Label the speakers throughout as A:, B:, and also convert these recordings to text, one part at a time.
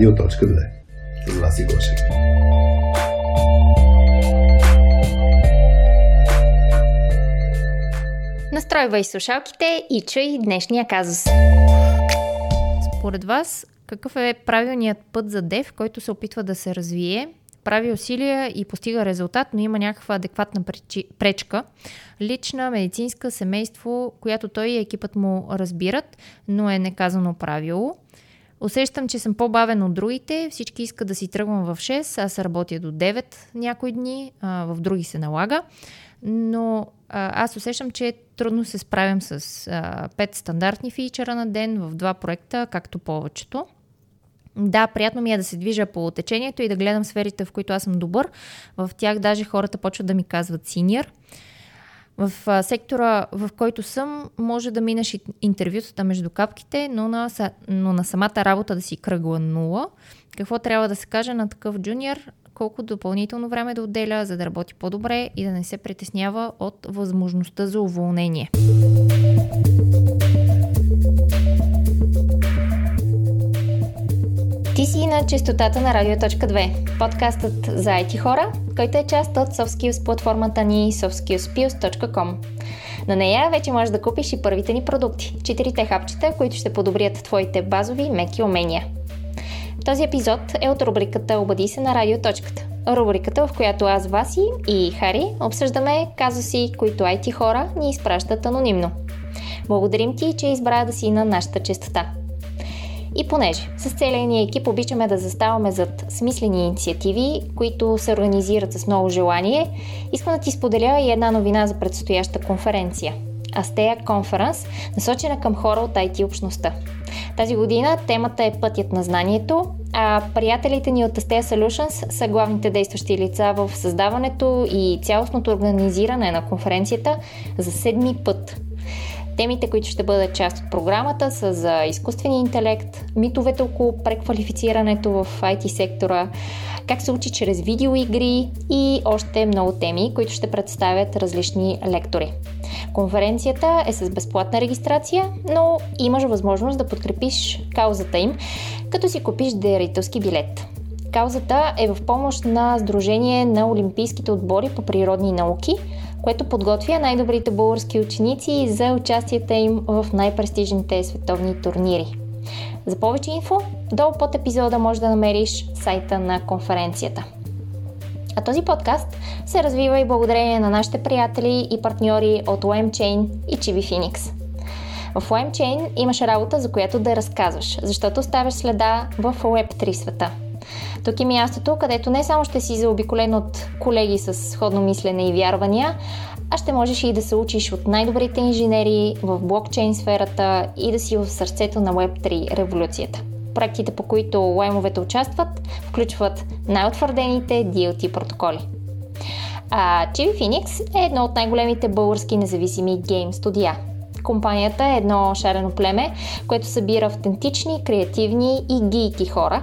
A: Радио.2 с Васи Гошев.
B: Настройвай слушалките и чуй днешния казус. Според вас, какъв е правилният път за дев, който се опитва да се развие, прави усилия и постига резултат, но има някаква адекватна пречка, лична, медицинска, семейство, която той и екипът му разбират, но е неказано правило. Усещам, че съм по-бавен от другите. Всички искат да си тръгвам в 6, аз работя до 9 някои дни, а, в други се налага. Но а, аз усещам, че трудно се справям с а, 5 стандартни фичера на ден в два проекта, както повечето. Да, приятно ми е да се движа по течението и да гледам сферите, в които аз съм добър. В тях даже хората почват да ми казват синьор. В а, сектора, в който съм, може да минеш интервютата между капките, но на, но на самата работа да си кръгла нула. Какво трябва да се каже на такъв джуниор? Колко допълнително време да отделя, за да работи по-добре и да не се притеснява от възможността за уволнение. Ти си на частотата на Радио.2, подкастът за IT хора, който е част от SoftSkills платформата ни softskillspills.com. На нея вече можеш да купиш и първите ни продукти – четирите хапчета, които ще подобрят твоите базови меки умения. Този епизод е от рубриката Обади се на Радиоточката. Рубриката, в която аз, Васи и Хари обсъждаме казуси, които IT хора ни изпращат анонимно. Благодарим ти, че избра да си на нашата честота – и понеже с целия ни екип обичаме да заставаме зад смислени инициативи, които се организират с много желание, искам да ти споделя и една новина за предстояща конференция. Астея Конференс, насочена към хора от IT общността. Тази година темата е Пътят на знанието, а приятелите ни от Астея Solutions са главните действащи лица в създаването и цялостното организиране на конференцията за седми път. Темите, които ще бъдат част от програмата са за изкуствения интелект, митовете около преквалифицирането в IT сектора, как се учи чрез видеоигри и още много теми, които ще представят различни лектори. Конференцията е с безплатна регистрация, но имаш възможност да подкрепиш каузата им, като си купиш дарителски билет. Каузата е в помощ на Сдружение на Олимпийските отбори по природни науки – което подготвя най-добрите български ученици за участията им в най-престижните световни турнири. За повече инфо, долу под епизода може да намериш сайта на конференцията. А този подкаст се развива и благодарение на нашите приятели и партньори от LimeChain и Chibi Phoenix. В LimeChain имаш работа, за която да разказваш, защото оставяш следа в Web3 света – тук е мястото, където не само ще си заобиколен от колеги с сходно мислене и вярвания, а ще можеш и да се учиш от най-добрите инженери в блокчейн сферата и да си в сърцето на Web3 революцията. Проектите, по които лаймовете участват, включват най-утвърдените DLT протоколи. А Chibi Phoenix е едно от най-големите български независими гейм студия. Компанията е едно шарено племе, което събира автентични, креативни и гийки хора,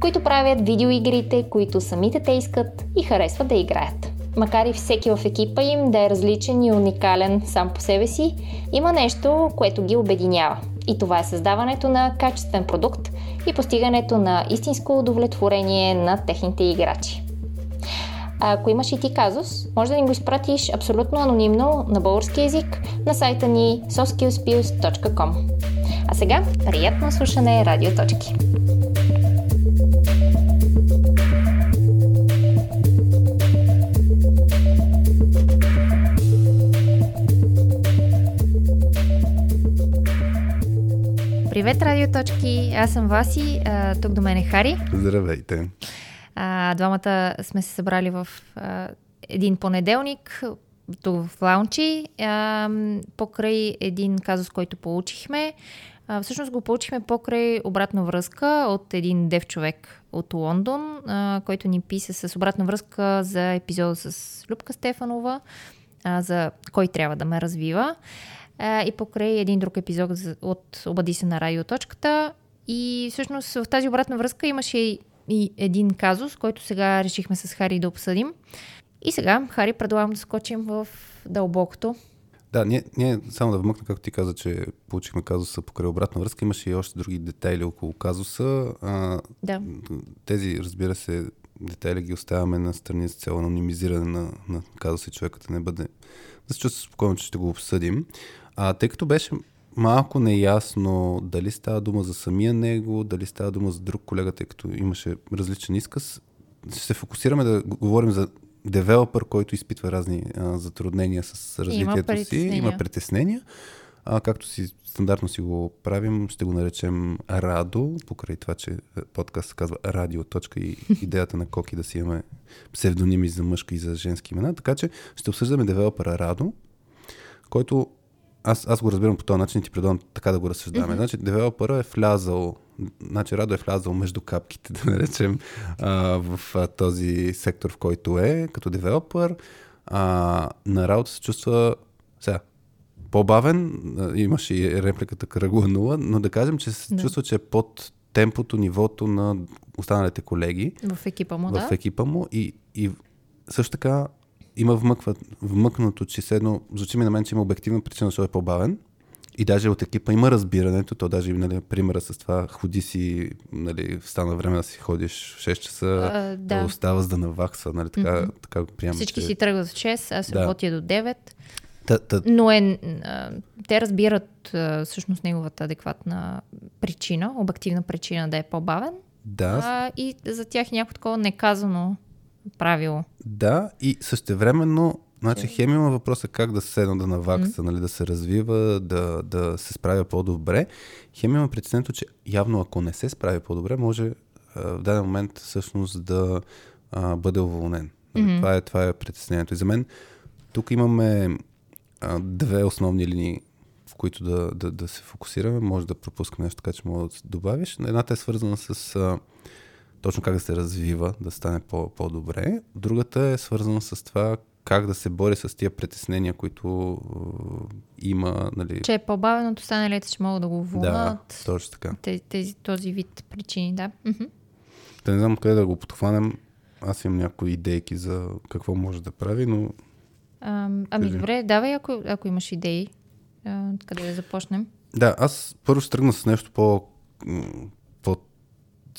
B: които правят видеоигрите, които самите те искат и харесват да играят. Макар и всеки в екипа им да е различен и уникален сам по себе си, има нещо, което ги обединява. И това е създаването на качествен продукт и постигането на истинско удовлетворение на техните играчи. А ако имаш и ти казус, може да ни го изпратиш абсолютно анонимно на български язик на сайта ни soskillspills.com. А сега, приятно слушане Радиоточки! Привет, радиоточки! Аз съм Васи, а, тук до мен е Хари.
A: Здравейте!
B: А, двамата сме се събрали в а, един понеделник, тук в лаунчи, а, покрай един казус, който получихме. А, всъщност го получихме покрай обратна връзка от един дев човек от Лондон, а, който ни писа с обратна връзка за епизода с Любка Стефанова, а, за кой трябва да ме развива а, и покрай един друг епизод от Обади се на радиоточката. И всъщност в тази обратна връзка имаше и един казус, който сега решихме с Хари да обсъдим. И сега, Хари, предлагам да скочим в дълбокото.
A: Да, ние, ние само да вмъкна, както ти каза, че получихме казуса покрай обратна връзка, имаше и още други детайли около казуса. А,
B: Да.
A: тези, разбира се, детайли ги оставяме на страни с цел анонимизиране на, на казуса и човекът не бъде да се чувства спокойно, че ще го обсъдим. А, тъй като беше малко неясно дали става дума за самия него, дали става дума за друг колега, тъй като имаше различен изказ, ще се фокусираме да говорим за девелопър, който изпитва разни а, затруднения с развитието си,
B: притеснения.
A: има притеснения. А, както си стандартно си го правим, ще го наречем Радо, покрай това, че е, подкаст се казва Радио. Точка и идеята на Коки да си имаме псевдоними за мъжки и за женски имена. Така че ще обсъждаме девелопера Радо, който аз, аз го разбирам по този начин и ти предлагам така да го разсъждаваме. Mm-hmm. Значи, девелопера е влязал, значи Радо е влязал между капките, да наречем, а, в а, този сектор, в който е, като девелопер. А, на работа се чувства сега, по-бавен, а, имаше и репликата кръгла нула, но да кажем, че се
B: Да.
A: чувства, че е под темпото, нивото на останалите колеги
B: В екипа му,
A: в
B: да.
A: екипа му и, и също така има вмъква, вмъкнато, че седно, звучи ми на мен, че има обективна причина, защо е по-бавен. И даже от екипа има разбирането, то даже нали, примера с това, ходи си, нали, стана време да си ходиш в 6 часа,
B: А, да.
A: остава за да навакса, нали, така,
B: Мгм.
A: така приемам.
B: Всички
A: че...
B: си тръгват в 6, аз
A: Да.
B: работя до 9.
A: Та, та,
B: Но е, а, те разбират а, всъщност неговата адекватна причина, обективна причина да е по-бавен.
A: да,
B: А, и за тях някакво такова неказано правило.
A: Да, и същевременно, значи хем има въпроса как да седна да навакса, нали, да се развива, да, да се справя по-добре. Хем има притеснението, че явно ако не се справи по-добре, може а, в даден момент всъщност да а, бъде уволнен. Нали,
B: Мгм.
A: това, е, това е притеснението. И за мен тук имаме а, две основни линии, в които да, да, да се фокусираме. Може да пропускам нещо, така че мога да се добавиш. Едната е свързана с а, точно как да се развива, да стане по- по-добре. Другата е свързана с това как да се бори с тия притеснения, които е, има. Нали...
B: Че е по-бавен от останалите, че могат да го
A: да,
B: вълнат.
A: точно така.
B: Тези, тези, този вид причини, да. Мгм.
A: Да не знам къде да го подхванем. Аз имам някои идейки за какво може да прави, но
B: Ам, ами
A: Кажи.
B: добре, давай, ако, ако имаш идеи. А, къде да започнем?
A: да, аз първо ще тръгна с нещо по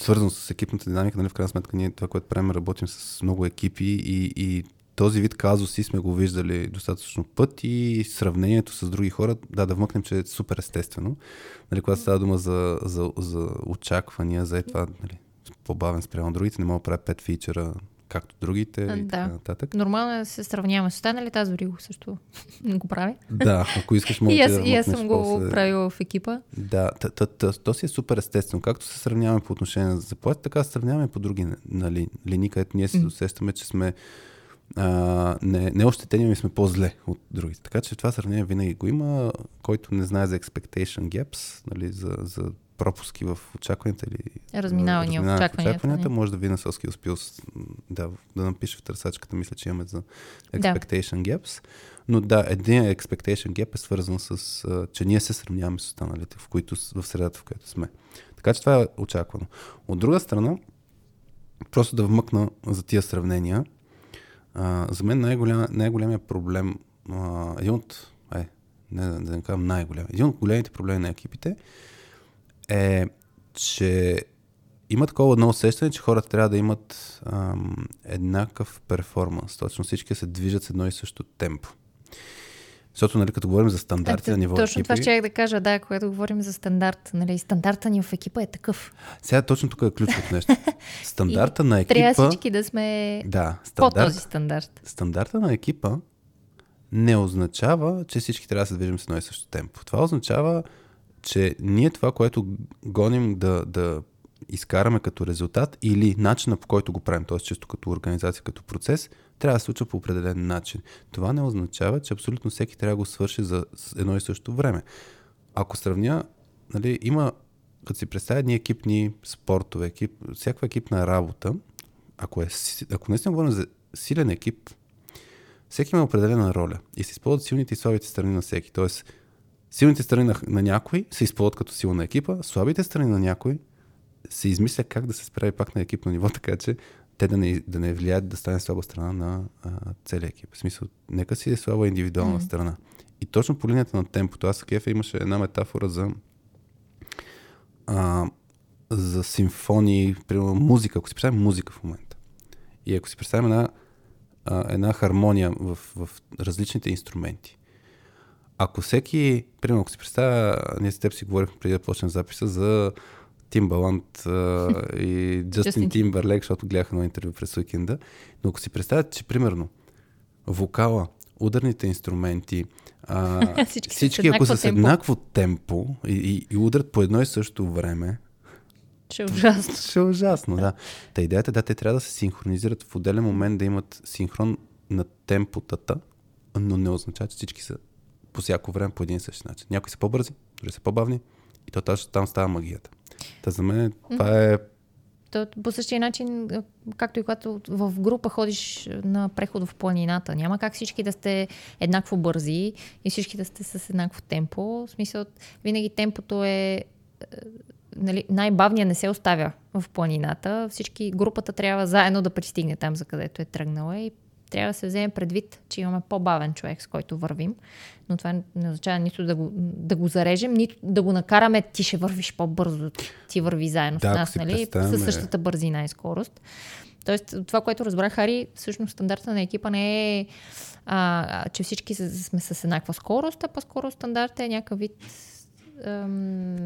A: свързано с екипната динамика. Нали? В крайна сметка ние това, което правим, работим с много екипи и, и този вид казуси сме го виждали достатъчно път и сравнението с други хора, да, да вмъкнем, че е супер естествено. Нали, когато става дума за, за, за очаквания, за е това, нали, по-бавен спрямо другите, не мога да правя пет фичера, както другите
B: А,
A: и
B: да.
A: така нататък.
B: Нормално е да се сравняваме с останалите, аз дори го също го правя.
A: Да, ако искаш, може
B: И аз,
A: да
B: и аз съм го
A: после.
B: правила в екипа.
A: Да, то си е супер естествено. Както се сравняваме по отношение на заплати, така се сравняваме по други нали, линии, където ние се
B: Мгм.
A: усещаме, че сме а, не, не ощетени, ами сме по-зле от другите. Така че това сравнение винаги го има. Който не знае за expectation gaps, нали, за, за пропуски в очакванията или
B: Разминавания в очакванията,
A: очакванията
B: не.
A: може да види на Soski Skills, да, да напише в търсачката, мисля, че имаме за expectation gaps. Но да, един expectation gap е свързан с, че ние се сравняваме с останалите, в, които, в средата, в която сме. Така че това е очаквано. От друга страна, просто да вмъкна за тия сравнения, а, за мен най-голям, най-големия проблем, а, един от, е, не, да не кажам най-голям, един от големите проблеми на екипите е, че има такова едно усещане, че хората трябва да имат ам, еднакъв перформанс. Точно всички се движат с едно и също темпо. Защото, нали, като говорим за стандарти
B: Ето,
A: на ниво
B: Точно това
A: екипи,
B: ще да кажа, да, когато говорим за стандарт. Нали, стандарта ни в екипа е такъв.
A: сега точно тук е ключовото нещо. Стандарта на екипа...
B: Трябва всички да сме
A: Да,
B: по
A: стандарт,
B: този стандарт.
A: стандарта на екипа не означава, че всички трябва да се движим с едно и също темпо. Това означава, че ние това, което гоним да, да изкараме като резултат или начина по който го правим, т.е. чисто като организация, като процес, трябва да се случва по определен начин. Това не означава, че абсолютно всеки трябва да го свърши за едно и също време. Ако сравня, нали, има, като си представя едни екипни спортове, екип, всякаква екипна работа, ако, е, ако наистина говорим за силен екип, всеки има определена роля и се използват силните и слабите страни на всеки. Тоест, силните страни на, на някой се използват като сила на екипа, слабите страни на някой се измисля как да се справи пак на екипно ниво, така че те да не, да не влияят да стане слаба страна на а, целия екип. В смисъл, нека си е слаба индивидуална
B: Мгм.
A: страна. И точно по линията на темпото, аз кефа имаше една метафора за а, за симфонии, примерно музика, ако си представим музика в момента. И ако си представим една, а, една хармония в, в различните инструменти. Ако всеки, примерно, ако си представя, ние с теб си говорихме преди да почнем записа за Тимбаланд и Джастин Тимберлек, защото гледах едно интервю през уикенда. Но ако си представят, че примерно вокала, ударните инструменти, а, всички, всички ако са с еднакво темпо и, и, и удрят по едно и също време,
B: ще е ужасно.
A: Ще е ужасно, да. Та идеята е да те трябва да се синхронизират в отделен момент, да имат синхрон на темпотата, но не означава, че всички са по всяко време по един и същи начин. Някои са по-бързи, други са по-бавни и то точно там става магията. Та за мен това е
B: то, по същия начин, както и когато в група ходиш на преход в планината. Няма как всички да сте еднакво бързи и всички да сте с еднакво темпо. В смисъл, винаги темпото е, нали, най-бавният не се оставя в планината. Всички, групата трябва заедно да пристигне там, за където е тръгнала и трябва да се вземе предвид, че имаме по-бавен човек, с който вървим. Но това не означава нито да го, да го зарежем, нито да го накараме, ти ще вървиш по-бързо, ти върви заедно да, с нас, нали? Със същата бързина и скорост. Тоест, това, което разбрах, Хари, всъщност стандарта на екипа не е, а, че всички сме с еднаква скорост, а по-скоро стандарта е някакъв вид ам,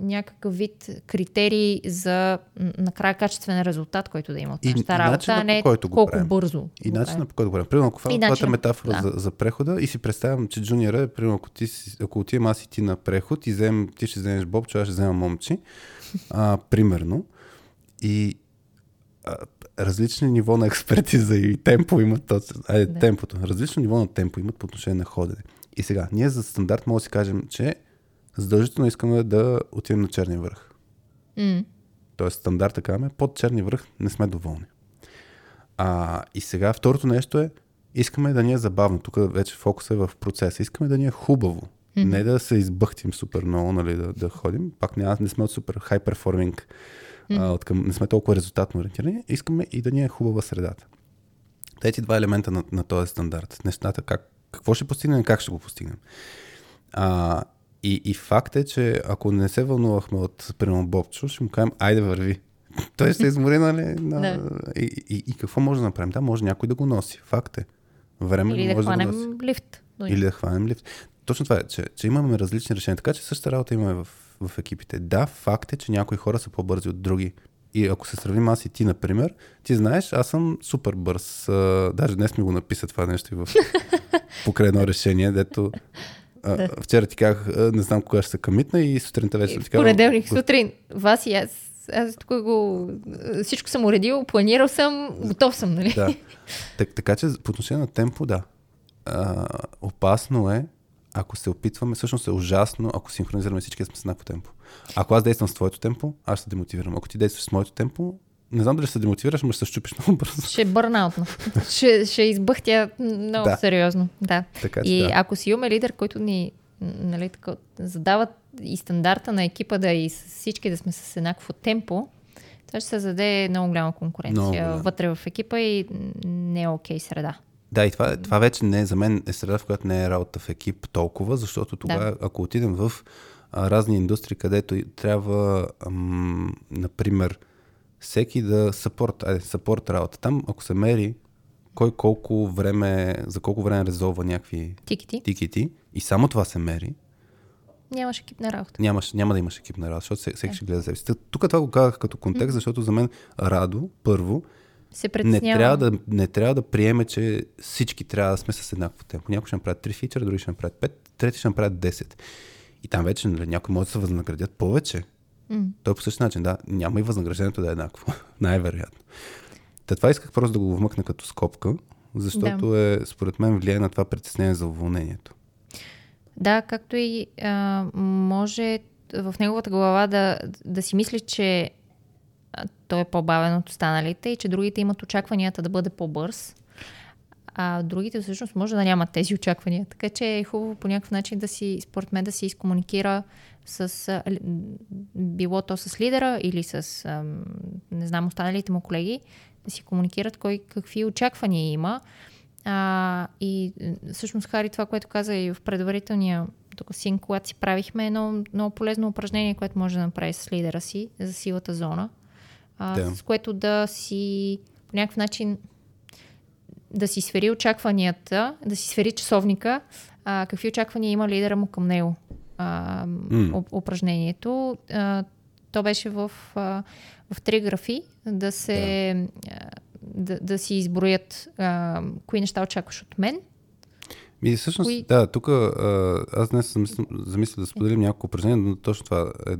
B: някакъв вид критерии за накрая качествен резултат, който да има от нашата работа, а не колко правим. бързо.
A: И начинът по който го правим. Примерно, ако това е метафора да. за, за, прехода и си представям, че джуниора е, примерно, ако, ти, ако отивам аз и ти на преход и взем, ти ще вземеш Боб, аз ще взема момчи, а, примерно, и а, различни ниво на експертиза и темпо имат, а, да. темпото, различно ниво на темпо имат по отношение на ходене. И сега, ние за стандарт може да си кажем, че задължително искаме да отидем на черния връх.
B: Mm.
A: Тоест стандарта казваме, под черния връх не сме доволни. А, и сега второто нещо е, искаме да ни е забавно. Тук вече фокус е в процеса. Искаме да ни е хубаво. Mm-hmm. Не да се избъхтим супер много, нали, да, да ходим. Пак няма, не сме от супер хай перформинг, mm-hmm. не сме толкова резултатно ориентирани. Искаме и да ни е хубава средата. Тези два елемента на, на този стандарт. Нещата, как, какво ще постигнем, как ще го постигнем. А, и, и факт е, че ако не се вълнувахме от, примерно, Бобчо, ще му кажем, айде върви. Той се измори, нали? На... Да. И, и, и, какво може да направим? Да, може някой да го носи. Факт е.
B: Време Или да хванем да лифт.
A: Или да хванем лифт. Точно това е, че, че имаме различни решения. Така че същата работа имаме в, в екипите. Да, факт е, че някои хора са по-бързи от други. И ако се сравним аз и ти, например, ти знаеш, аз съм супер бърз. даже днес ми го написа това нещо и в покрай едно решение, дето а, вчера ти казах, не знам кога ще се къмитна и сутринта вече ти казвам.
B: Понеделник сутрин, вас и аз. Аз тук го... Всичко съм уредил, планирал съм, готов съм, нали?
A: Да. Так, така че по отношение на темпо, да. А, опасно е, ако се опитваме, всъщност е ужасно, ако синхронизираме всички сме с еднакво темпо. Ако аз действам с твоето темпо, аз ще демотивирам. Ако ти действаш с моето темпо, не знам дали ще се демотивираш, но ще се щупиш много бързо.
B: Ще бърнаутно. ще, ще избъхтя много да. сериозно. Да.
A: Така,
B: и
A: да.
B: ако си имаме лидер, който ни нали, така, задават и стандарта на екипа да и всички да сме с еднакво темпо, това ще създаде много голяма конкуренция много, да. вътре в екипа и не е окей среда.
A: Да, и това, това вече не е за мен е среда, в която не е работа в екип толкова, защото тогава, да. ако отидем в а, разни индустрии, където трябва, ам, например, всеки да съпорт, айде, съпорт работа. Там, ако се мери кой колко време, за колко време резолва някакви
B: тикети.
A: тикети и само това се мери,
B: Нямаш екип на работа.
A: Нямаш, няма да имаш екип на работа, защото всеки ще гледа себе си. Тук това го казах като контекст, защото за мен Радо, първо,
B: се
A: не трябва, да, не трябва да приеме, че всички трябва да сме с еднакво темпо. Някои ще направят 3 фичера, други ще направят 5, трети ще направят 10. И там вече нали, някои могат да се възнаградят повече,
B: Mm.
A: Той по същия начин, да, няма и възнаграждението да е еднакво. Най-вероятно. Та това исках просто да го вмъкна като скопка, защото да. е, според мен, влияе на това притеснение за уволнението.
B: Да, както и а, може в неговата глава да, да си мисли, че той е по-бавен от останалите и че другите имат очакванията да бъде по-бърз а другите всъщност може да нямат тези очаквания. Така че е хубаво по някакъв начин да си, според мен, да си изкомуникира с, било то с лидера или с, не знам, останалите му колеги, да си комуникират кой какви очаквания има А, и всъщност, Хари, това, което каза и в предварителния тук син, когато си правихме едно много полезно упражнение, което може да направи с лидера си за силата зона, а, да. с което да си по някакъв начин да си свери очакванията, да си свери часовника, а, какви очаквания има лидера му към него. А, mm. упражнението. А, то беше в, а, в три графи да се да. Да, да си изброят а, кои неща очакваш от мен.
A: Ми, всъщност, кои... да, тук аз днес съм замисля да споделим няколко упражнения, но точно това е,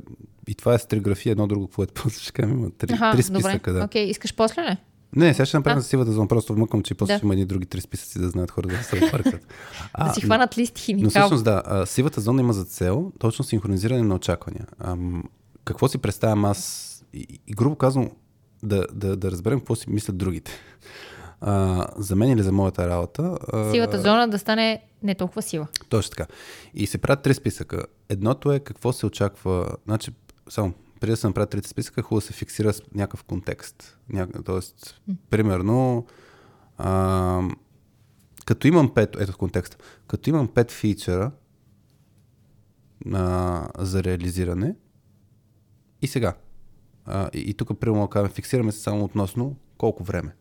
A: и това е с три графи, едно друго, което после ще кажем, има три, Аха, три списъка. Добре.
B: Да. Окей, искаш после ли?
A: Не, сега ще направим за сивата зона, просто вмъквам, че после да. ще има едни други три списъци, да знаят хората да се объркат.
B: да си хванат листи химикал.
A: Но всъщност да, сивата зона има за цел точно синхронизиране на очаквания. Ам, какво си представям аз и, и грубо казвам, да, да, да разберем какво си мислят другите. А, за мен или за моята работа.
B: А, Силата зона да стане не толкова сила.
A: Точно така. И се правят три списъка. Едното е какво се очаква. Значи, само преди да се направят трите списъка, хубаво да се фиксира с някакъв контекст. Ня... Тоест, mm. примерно, а, като имам пет, ето контекста, като имам пет фичера а, за реализиране, и сега. А, и, и тук, примерно, фиксираме се само относно колко време.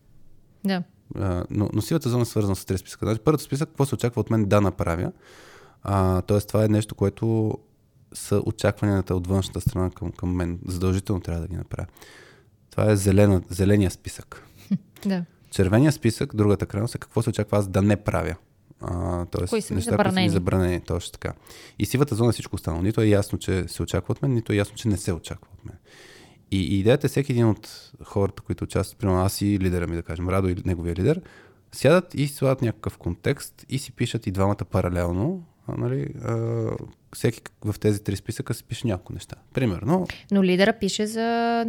B: Да.
A: А, но, но сивата зона е свързана с три списъка. Значи, първото списък, какво се очаква от мен да направя. А, тоест, това е нещо, което са очакванията от външната страна към, към мен. Задължително трябва да ги направя. Това е зелена, зеления списък.
B: Да.
A: Червения списък, другата крайност е какво се очаква аз да не правя. А, тоест,
B: Кои са неща, забранени.
A: Са ми забранени. Точно така. И сивата зона е всичко останало. Нито е ясно, че се очаква от мен, нито е ясно, че не се очаква от мен. И, и идеята е всеки един от хората, които участват, примерно аз и лидера ми, да кажем, Радо и неговия лидер, сядат и слагат някакъв контекст и си пишат и двамата паралелно. А, нали, а, всеки в тези три списъка си пише няколко неща. Примерно.
B: Но лидера пише за,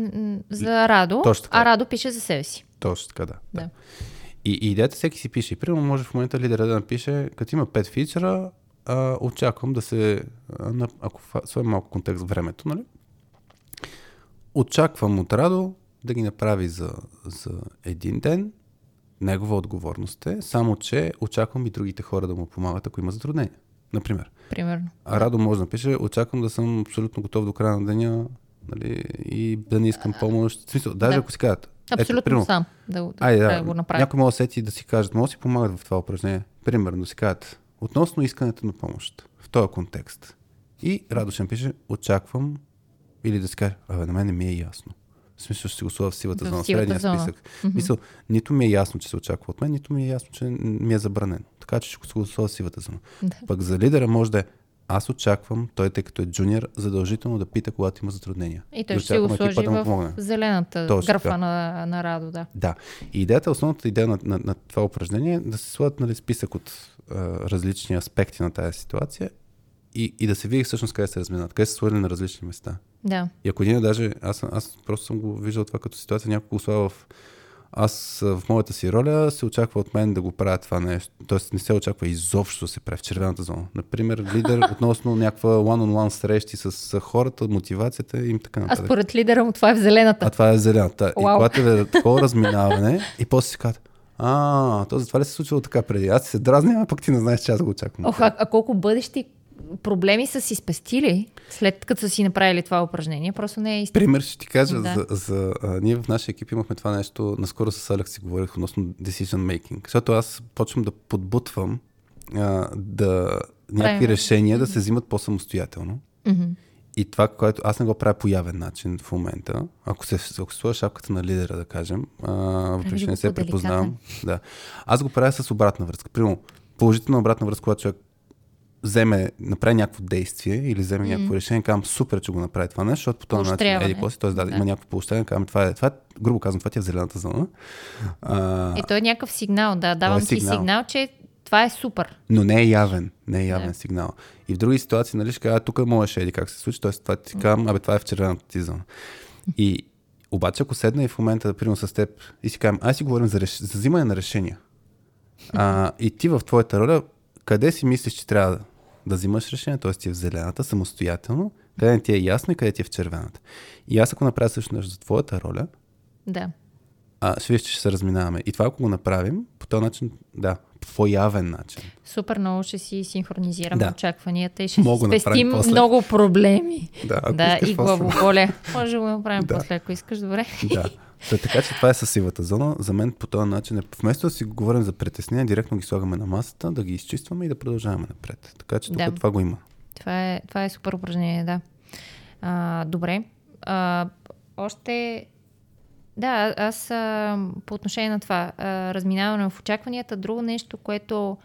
B: за Радо, Точно така. а Радо пише за себе си.
A: Точно така, да. да. И, и идеята всеки си пише. Примерно може в момента лидера да напише, като има пет фичера, а, очаквам да се, а, ако сложим малко контекст времето, нали? Очаквам от Радо да ги направи за, за един ден. Негова отговорност е, само че очаквам и другите хора да му помагат, ако има затруднения. Например.
B: Примерно.
A: А Радо може да напише, очаквам да съм абсолютно готов до края на деня нали, и да не искам помощ. В смисъл, даже да. ако си кажат.
B: Абсолютно ето, примерно, сам да, да,
A: айде, да, да го направя. Някой може да сети да си кажат, може да си помагат в това упражнение. Примерно да си кажат, относно искането на помощ в този контекст. И Радо ще напише, очаквам или да си каже, абе, на мен не ми е ясно. В смисъл ще го сложа в сивата зона, в средния списък. Mm-hmm. Мисъл, нито ми е ясно, че се очаква от мен, нито ми е ясно, че ми е забранено. Така че ще го сложа в сивата зона. Да. Пък за лидера може да е, аз очаквам, той тъй като е джуниор, задължително да пита, когато има затруднения.
B: И той ще го сложи да в зелената Точно графа на, на Радо, да.
A: Да. И идеята, основната идея на, на, на това упражнение е да се слагат нали, списък от а, различни аспекти на тази ситуация и, и да се види всъщност къде се разминат, къде се сложили на различни места.
B: Да.
A: И ако ние даже, аз, аз просто съм го виждал това като ситуация, няколко слава в аз в моята си роля се очаква от мен да го правя това нещо. Тоест не се очаква изобщо да се прави в червената зона. Например, лидер относно някаква one-on-one срещи с хората, мотивацията им така нататък.
B: А според лидера му това е в зелената.
A: А това е в зелената. Wow. И когато е такова разминаване и после си казва, а, то затова ли се е случило така преди? Аз се дразня, а пък ти не знаеш, че аз го очаквам.
B: Ох, а, а колко бъдещи проблеми са си спестили, след като са си направили това упражнение. Просто не е истина.
A: Пример ще ти кажа. Да. За, за, а, ние в нашия екип имахме това нещо. Наскоро с Алекс си говорих относно decision making. Защото аз почвам да подбутвам а, да някакви Правим. решения да се взимат по-самостоятелно.
B: Mm-hmm.
A: И това, което аз не го правя по явен начин в момента, ако се, ако се шапката на лидера, да кажем, въпреки че не се препознавам, да. Аз го правя с обратна връзка. Примерно, положителна обратна връзка, когато човек вземе, направи някакво действие или вземе mm-hmm. някакво решение, казвам супер, че го направи това нещо, защото по този начин еди после, т.е. Да, да, има някакво поощрение, казвам това е, това е, грубо казвам, това ти е в зелената зона.
B: А, и то е някакъв сигнал, да, давам е ти сигнал. сигнал, че това е супер.
A: Но не е явен, не е явен да. сигнал. И в други ситуации, нали, ще кажа, тук можеш еди как се случи, т.е. това ти казвам, абе това е в червената ти зона. И обаче, ако седна и в момента, да примерно с теб и си кажем, ай си говорим за, реш... за взимане на решения. А, и ти в твоята роля, къде си мислиш, че трябва да да взимаш решение, т.е. ти е в зелената самостоятелно, къде ти е ясно и къде ти е в червената. И аз ако направя също нещо за твоята роля,
B: да.
A: а, ще виж, че ще се разминаваме. И това ако го направим, по този начин, да, по-явен начин.
B: Супер много ще си синхронизираме
A: Да.
B: очакванията и ще
A: Мога
B: си спестим
A: после.
B: много проблеми.
A: Да, ако
B: да,
A: искаш
B: и главоболе. Може да го направим
A: Да.
B: после, ако искаш. Добре.
A: Да. Та, така че това е със сивата зона. За мен по този начин е, вместо да си говорим за притеснения, директно ги слагаме на масата, да ги изчистваме и да продължаваме напред. Така че тук
B: Да.
A: това го има.
B: Това е, това е супер упражнение, да. А, добре. А, още. Да, аз а, по отношение на това, а, разминаване в очакванията, друго нещо, което,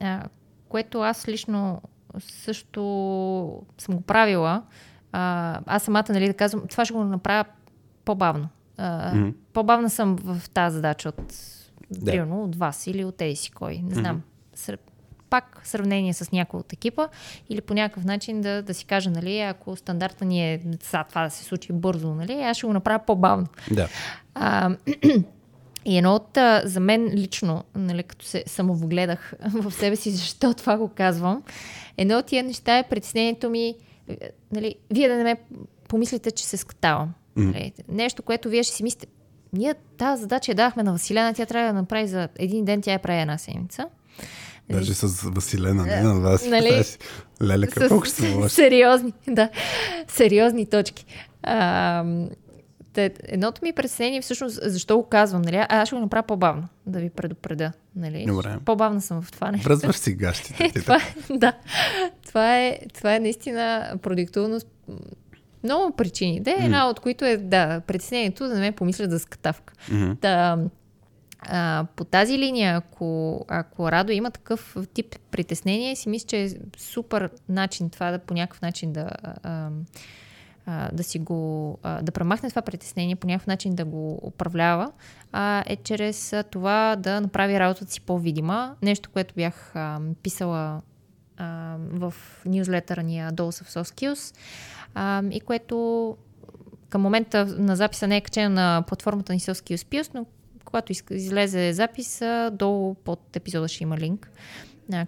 B: а, което аз лично също съм го правила. А, аз самата, нали, да казвам, това ще го направя по-бавно. А,
A: Мгм.
B: По-бавна съм в тази задача от,
A: Да.
B: примерно, от вас или от тези кой. Не знам. Сър- Пак сравнение с някой от екипа или по някакъв начин да, да си кажа, нали, ако стандарта ни е сега това да се случи бързо, нали, аз ще го направя по-бавно.
A: Да.
B: А, и едно от, за мен лично, нали, като се самовгледах в себе си, защо това го казвам, едно от тия неща е притеснението ми, е, нали, вие да не ме помислите, че се скатавам. Нали, нещо, което вие ще си мислите, ние тази задача я дахме на Василена, тя трябва да направи за един ден, тя я прави една седмица.
A: Даже с Василена, не на вас.
B: Нали?
A: Лелека, колко ще се
B: сериозни, да, сериозни точки. А, те, едното ми притеснение всъщност, защо го казвам, нали? А, Аз ще го направя по-бавно, да ви предупреда. Нали?
A: Добре.
B: По-бавна съм в това нещо.
A: Връзваш си гащите.
B: Е, това, е- да, това е, това е наистина продиктивно. с м, Много причини. Да, една от които е да, притеснението да не ме помислят за скатавка.
A: Мгм.
B: Да, а, по тази линия, ако, ако Радо има такъв тип притеснение, си мисля, че е супер начин това да по някакъв начин да, а, а, да си го, а, да премахне това притеснение, по някакъв начин да го управлява, а, е чрез това да направи работата си по-видима. Нещо, което бях а, писала а, в нюзлетъра ни Dose of Soft Skills а, и което към момента на записа не е качено на платформата ни Soft Skills Plus, но когато из- излезе запис, а, долу под епизода ще има линк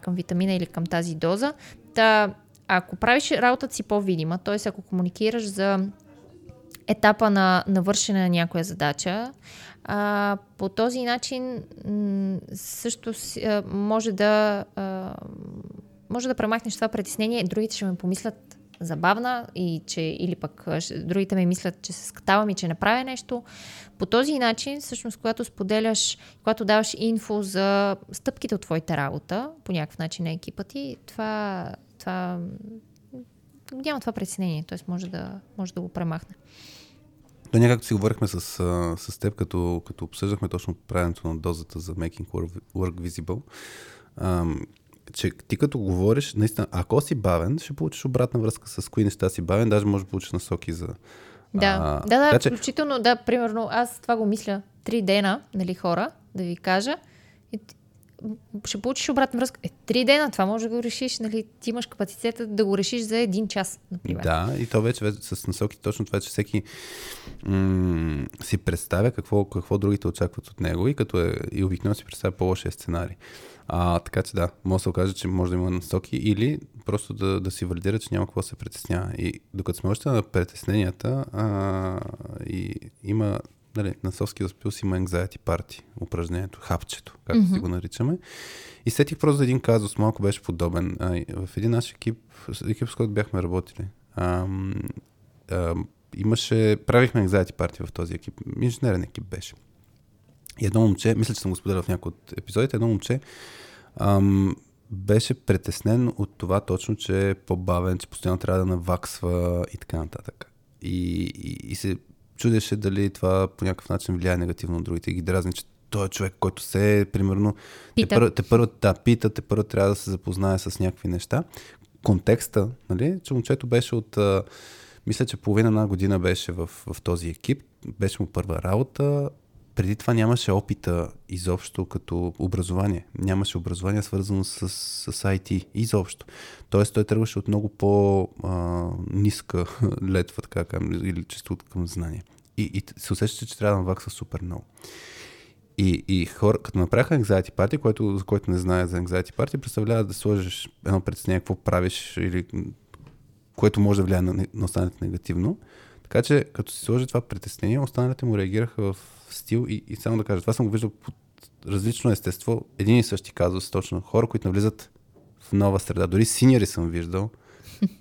B: към витамина или към тази доза. Та, ако правиш работата си по-видима, т.е. ако комуникираш за етапа на навършене на някоя задача, а, по този начин също си, а, може да а, може да премахнеш това притеснение, другите ще ме помислят забавна и че, или пък другите ме мислят, че се скатавам и че не правя нещо. По този начин, всъщност, когато споделяш, когато даваш инфо за стъпките от твоята работа, по някакъв начин на екипа ти, това, това няма това притеснение, т.е. може да, може да го премахне.
A: Да, ние както си говорихме с, с теб, като, като обсъждахме точно правенето на дозата за Making Work, Visible, че ти като говориш, наистина, ако си бавен, ще получиш обратна връзка с кои неща си бавен, даже може да получиш насоки за...
B: Да,
A: А,
B: да, да,
A: така че-
B: включително, да, примерно, аз това го мисля три дена, нали, хора, да ви кажа, ще получиш обратна връзка. Е, три дена, това може да го решиш, нали, ти имаш капацитета да го решиш за един час, например.
A: Да, и то вече, вече с насоки точно това, че всеки м- си представя какво, какво другите очакват от него и като е и обикновено си представя по-лошия сценарий. А, така че да, може да се окаже, че може да има насоки или просто да, да си валидира, че няма какво се притеснява. И докато сме още на притесненията, а, и има нали, на Skills Plus има anxiety party, упражнението, хапчето, както mm-hmm. си го наричаме. И сетих просто за един казус, малко беше подобен. А, в един наш екип, екип с който бяхме работили, ам, ам, имаше, правихме anxiety party в този екип, инженерен екип беше. И едно момче, мисля, че съм го споделял в някои от епизодите, едно момче ам, беше притеснен от това точно, че е по-бавен, че постоянно трябва да наваксва и така нататък. И, и, и се чудеше дали това по някакъв начин влияе негативно на другите и ги дразни, че той е човек, който се, примерно, те
B: Пита.
A: първо, те първо да, пита, те първо трябва да се запознае с някакви неща. Контекста, нали, че момчето беше от, а, мисля, че половина една година беше в, в този екип, беше му първа работа, преди това нямаше опита изобщо като образование. Нямаше образование свързано с, с IT изобщо. Тоест той тръгваше от много по-ниска летва, така към, или чисто към знание. И, и се усещаше, че трябва да навакса супер много. И, и хора, като направиха anxiety party, който, за който не знае за anxiety party, представлява да сложиш едно притеснение, какво правиш или което може да влияе на, на останалите негативно. Така че, като си сложи това притеснение, останалите му реагираха в стил и, и само да кажа, това съм го виждал по различно естество, един и същи казус, точно хора, които навлизат в нова среда. Дори синьори съм виждал,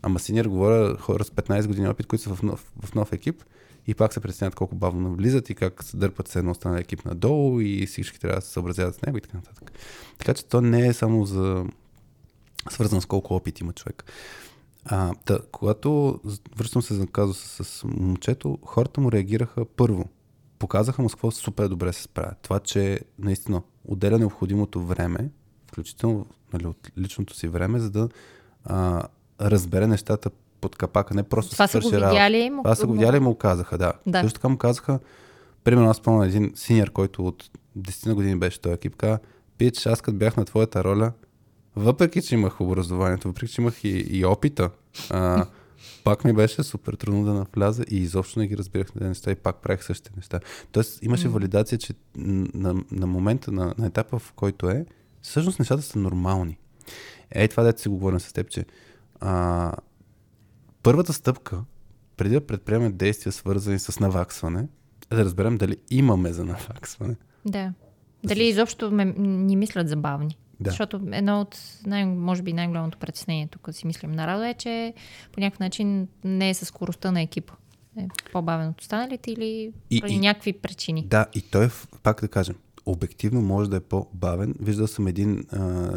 A: ама синьор говоря хора с 15 години опит, които са в нов, в нов екип и пак се представят колко бавно навлизат и как се дърпат се едно останал екип надолу и всички трябва да се съобразяват с него и така нататък. Така че то не е само за свързано с колко опит има човек. А, та, когато връщам се за казуса с момчето, хората му реагираха първо. Показаха му с какво супер добре се справя. Това, че наистина отделя необходимото време, включително нали, от личното си време, за да а, разбере нещата под капака, не просто
B: Това са го видяли му...
A: Това са го видяли и му казаха, да. да. Също така му казаха, примерно аз спомням един синьор, който от 10 на години беше този екип, каза, пич, аз като бях на твоята роля, въпреки, че имах образованието, въпреки, че имах и, и опита, а, пак ми беше супер трудно да навляза и изобщо не ги разбирах на неща и пак правих същите неща. Тоест имаше валидация, че на, на момента, на, на етапа, в който е, всъщност нещата са нормални. Ей, това дете си го говорим с теб, че а, първата стъпка, преди да предприемем действия свързани с наваксване, е да разберем дали имаме за наваксване.
B: Да. Дали изобщо ме, ни мислят забавни. Да. Защото едно от, най- може би най-голямото притеснение тук си мислим на Радо е, че по някакъв начин не е със скоростта на екипа. Е по-бавен от останалите или и, и, някакви причини.
A: Да, и той, пак да кажем, обективно може да е по-бавен. Виждал съм един а,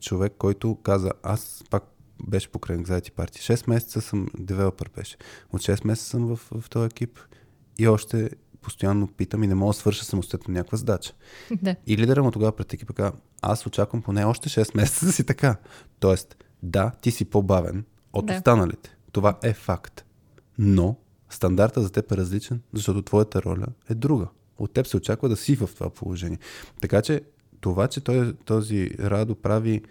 A: човек, който каза, аз пак беше покрай Anxiety Party. 6 месеца съм девелопър беше. От 6 месеца съм в, в този екип и още постоянно питам и не мога да свърша самостоятелно някаква задача.
B: Да.
A: И лидера му тогава пред екипа каза, аз очаквам поне още 6 месеца да си така. Тоест, да, ти си по-бавен от да. останалите. Това е факт. Но стандарта за теб е различен, защото твоята роля е друга. От теб се очаква да си в това положение. Така че това, че той, този Радо прави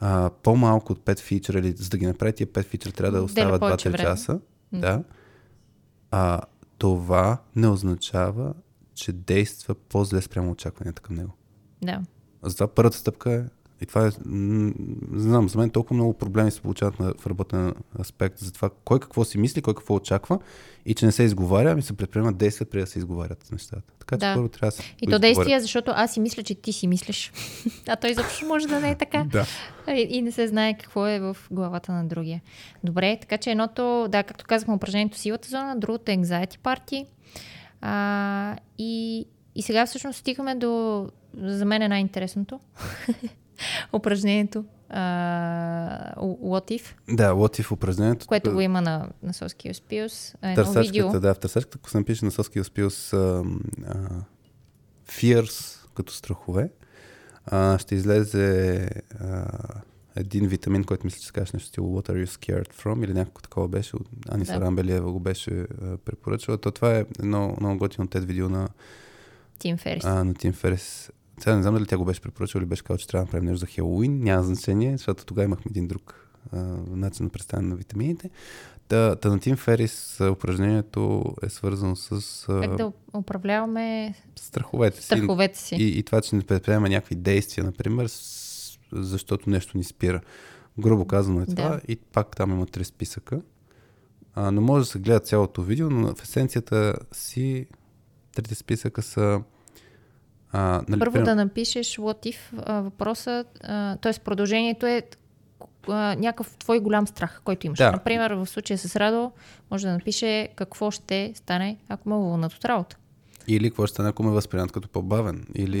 A: а, по-малко от 5 фичера, или за да ги направи тия 5 фичера, трябва да остават 2-3 часа. Да. А, това не означава, че действа по-зле спрямо очакванията към него.
B: Да.
A: Затова първата стъпка е и това е, не знам, за мен толкова много проблеми се получават на, в работен аспект за това кой какво си мисли, кой какво очаква и че не се изговаря, ами се предприемат действия преди да се изговарят нещата. Така че да. първо трябва да се.
B: И то действия, защото аз си мисля, че ти си мислиш. а той изобщо може да не е така.
A: да.
B: И, и не се знае какво е в главата на другия. Добре, така че едното, да, както казахме, упражнението силата зона, другото е anxiety party. А, и, и сега всъщност стигаме до за мен е най-интересното. упражнението uh, What If.
A: Да, What If упражнението.
B: Което го има на, на Соски Успиус. Едно видео.
A: Да, в търсачката, ако се напише на Соски Успиус uh, uh, Fears, като страхове, uh, ще излезе uh, един витамин, който мисля, че се казваш нещо стило What are you scared from или някакво такова беше. Аниса да. Рамбелиева го беше uh, препоръчала. То това е едно много готино тет видео на
B: Тим Ферис.
A: А, на Тим Ферис. Сега не знам дали тя го беше препоръчала или беше казал, че трябва да направим нещо за Хелоуин. Няма значение, защото тогава имахме един друг а, начин на представяне на витамините. Та, та на Тим Ферис упражнението е свързано с...
B: А, как да управляваме
A: страховете си.
B: Страховете си.
A: И, и това, че не предприема някакви действия, например, с, защото нещо ни спира. Грубо казано е това. Да. И пак там има три списъка. А, но може да се гледа цялото видео, но в есенцията си трите списъка са
B: а, нали, Първо да напишеш what if а, въпроса, т.е. продължението е а, някакъв твой голям страх, който имаш. Да. Например, в случая с Радо, може да напише какво ще стане, ако ме уволнат от работа.
A: Или какво ще стане, ако ме възприемат като по-бавен. Или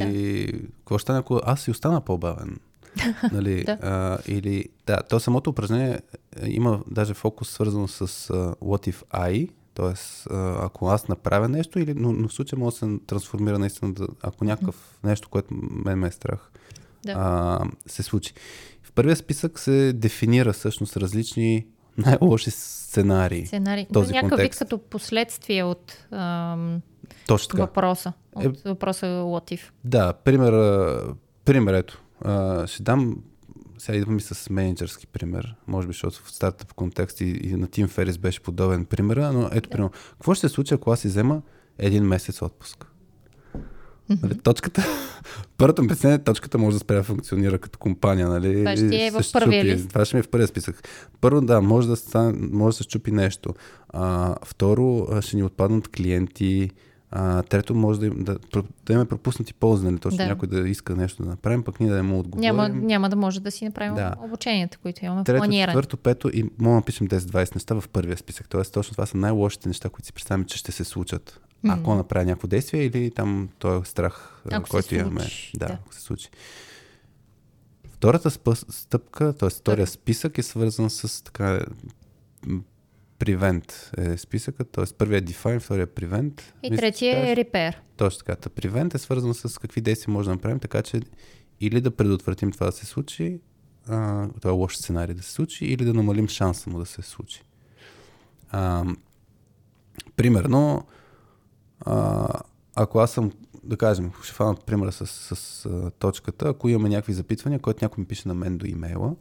A: да. какво ще стане, ако аз си остана по-бавен. нали? да. А, или, да, то самото упражнение има даже фокус свързано с uh, What if I, Тоест, ако аз направя нещо, или, но, но в случая може да се трансформира наистина, да, ако някакъв нещо, което мен ме е страх, да. а, се случи. В първия списък се дефинира всъщност различни най-лоши сценарии.
B: Сценарии. Този някакъв вид като последствие от ам, Точно въпроса. От е, въпроса if.
A: Да, пример, пример ето. А, ще дам сега идвам и с менеджерски пример, може би, защото в стартъп контекст и, и на Тим Ферис беше подобен пример, но ето, примерно, какво ще се случи, ако аз си взема един месец отпуск? Нали, точката, първата ми преценя, точката може да спре да функционира като компания. Нали?
B: Това ще е в първия лист.
A: Това ще ми е в първия списък. Първо, да, може да, стане, може да се щупи нещо. А, второ, ще ни отпаднат клиенти. А, трето, може да, да, да имаме пропуснати ползи, нали? Точно
B: Да.
A: някой да иска нещо да направим, пък ние да не му отговорим.
B: Няма, няма да може да си направим
A: Да.
B: обученията, които имаме
A: Трето,
B: планиране.
A: четвърто, пето и мога да напишем 10-20 неща в първия списък. Тоест, точно това са най-лошите неща, които си представяме, че ще се случат. Ако
B: Мгм.
A: направя някакво действие или там този страх, а,
B: Ако
A: който имаме. Да,
B: да.
A: ако се случи. Втората спъс- стъпка, т.е. втория списък е свързан с така prevent е списъкът, т.е. първият е define, втория е prevent.
B: И
A: Мисля,
B: третия
A: че
B: е репер.
A: точно така. Та prevent е свързан с какви действия може да направим, така че или да предотвратим това да се случи, а, това е лош сценарий да се случи, или да намалим шанса му да се случи. А, примерно, а, ако аз съм, да кажем, ще фана примера с, с, а, точката, ако имаме някакви запитвания, който някой ми пише на мен до имейла,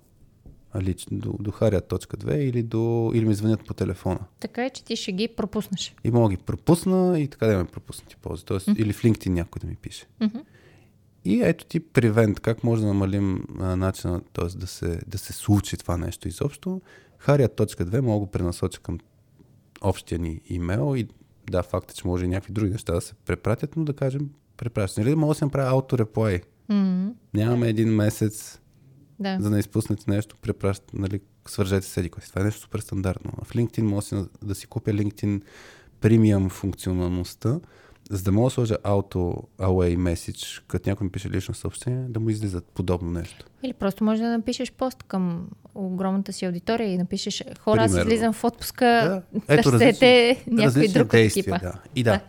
A: а, лич, до, до Harriet.2 или, до, или ми звънят по телефона.
B: Така е, че ти ще ги пропуснеш.
A: И мога ги пропусна и така да имаме пропуснати ползи. Тоест, mm-hmm. или в LinkedIn някой да ми пише.
B: Мгм.
A: И ето ти превент, как може да намалим а, начина, т.е. Да се, да се случи това нещо изобщо. Harriet.2 мога да го пренасоча към общия ни имейл и да, факт е, че може и някакви други неща да се препратят, но да кажем препращат. Нали мога да си направя auto-reply?
B: М,
A: Нямаме един месец,
B: Да.
A: за да не изпуснете нещо, препращате, нали, свържете се еди Това е нещо супер стандартно. В LinkedIn мога да си, да купя LinkedIn премиум функционалността, за да мога да сложа auto away message, като някой ми пише лично съобщение, да му излизат подобно нещо.
B: Или просто може да напишеш пост към огромната си аудитория и напишеш хора, аз излизам в отпуска,
A: Да.
B: ето, търсете някой
A: различни
B: друг от
A: действия,
B: екипа.
A: Да. И да.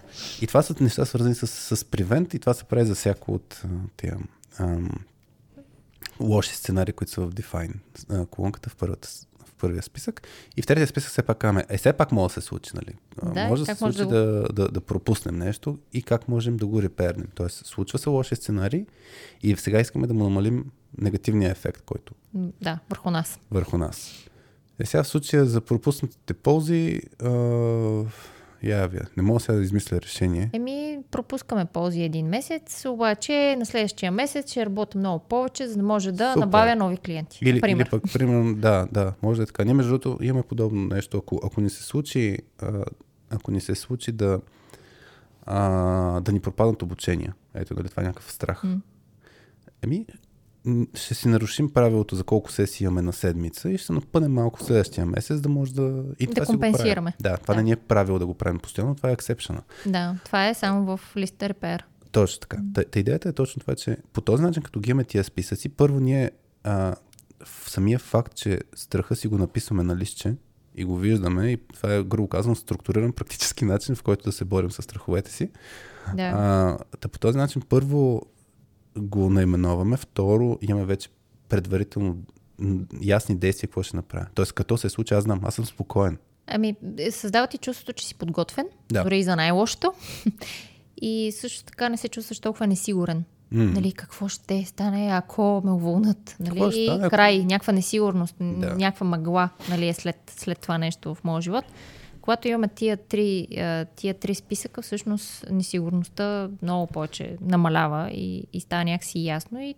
A: И това са неща свързани с, с prevent и това се прави за всяко от тия ам, лоши сценарии, които са в Define колонката в, първата, в първия списък. И в третия списък все пак казваме, е, все пак може да се случи, нали?
B: Да,
A: може да се случи
B: да
A: да, да, да пропуснем нещо и как можем да го репернем. Тоест, случва се лоши сценарий и сега искаме да му намалим негативния ефект, който
B: Да, върху нас.
A: върху нас. Е, сега в случая за пропуснатите ползи, а, я явя. Не мога сега да измисля решение.
B: Еми, пропускаме ползи един месец, обаче на следващия месец ще работя много повече, за да може да
A: Супер.
B: набавя нови клиенти.
A: Или,
B: например.
A: или пък, примерно, да, да, може да е така. Ние, между другото, имаме подобно нещо. Ако, ако ни се случи, а, ако ни се случи да, а, да ни пропаднат обучения, ето, дали това е някакъв страх.
B: М.
A: Еми, ще си нарушим правилото за колко сесии имаме на седмица и ще се напънем малко в следващия месец, да може да... И
B: Да
A: това си го правим.
B: компенсираме.
A: Да, това
B: Да.
A: не ни е правило да го правим постоянно, това е ексепшена.
B: Да, това е само в листа репер.
A: Точно така. Та, та идеята е точно това, че по този начин, като ги имаме тия списъци, първо ние а, в самия факт, че страха си го написваме на листче и го виждаме, и това е, грубо казвам, структуриран практически начин, в който да се борим с страховете си.
B: Да.
A: А, та по този начин първо го наименоваме, второ имаме вече предварително ясни действия какво ще направя. Тоест, като се случи, аз знам, аз съм спокоен.
B: Ами, е, създава ти чувството, че си подготвен,
A: Да.
B: дори и за най-лошото. и също така не се чувстваш толкова несигурен.
A: М.
B: Нали, какво ще стане, ако ме уволнат? Нали?
A: Какво ще стане, ако-
B: край, някаква несигурност,
A: Да.
B: някаква мъгла нали, е след, след това нещо в моя живот. Когато имаме тия три, тия три списъка, всъщност несигурността много повече намалява и, и става някакси ясно и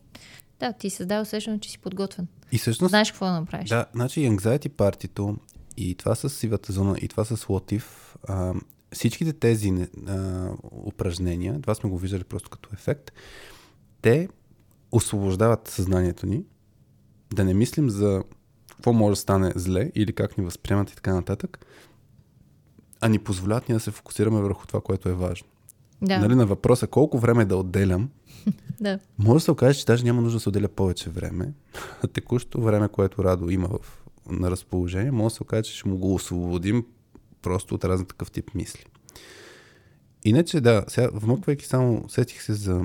B: да, ти създава усещане, че си подготвен.
A: И всъщност
B: Знаеш какво да направиш.
A: Да, значи anxiety партито, и това с сивата зона, и това с лотив, а, всичките тези а, упражнения, това сме го виждали просто като ефект, те освобождават съзнанието ни да не мислим за какво може да стане зле или как ни възприемат и така нататък, а ни позволяват ние да се фокусираме върху това, което е важно.
B: Да,
A: Нали, на въпроса колко време да отделям,
B: да.
A: може да се окаже, че даже няма нужда да се отделя повече време. А текущото време, което Радо има в, на разположение, може да се окаже, че ще му го освободим просто от разни такъв тип мисли. Иначе, да, сега вмъквайки само, сетих се за...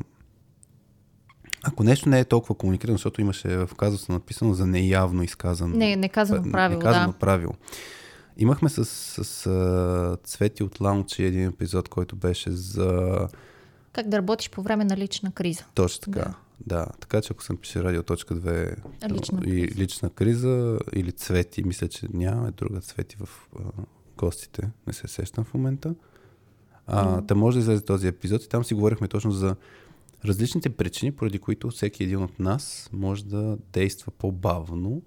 A: Ако нещо не е толкова комуникирано, защото имаше в казуса написано за неявно изказано.
B: Не, не казвам правило,
A: неказано
B: да.
A: правило. Имахме с, с, с Цвети от Лаунчи един епизод, който беше за
B: Как да работиш по време на лична криза.
A: Точно така. Да. да. Така че ако съм пише радио.2
B: Лична
A: и
B: криза.
A: лична криза или цвети, мисля, че нямаме друга цвети в а, гостите. Не се сещам в момента. А, Та може да излезе този епизод и там си говорихме точно за различните причини, поради които всеки един от нас може да действа по-бавно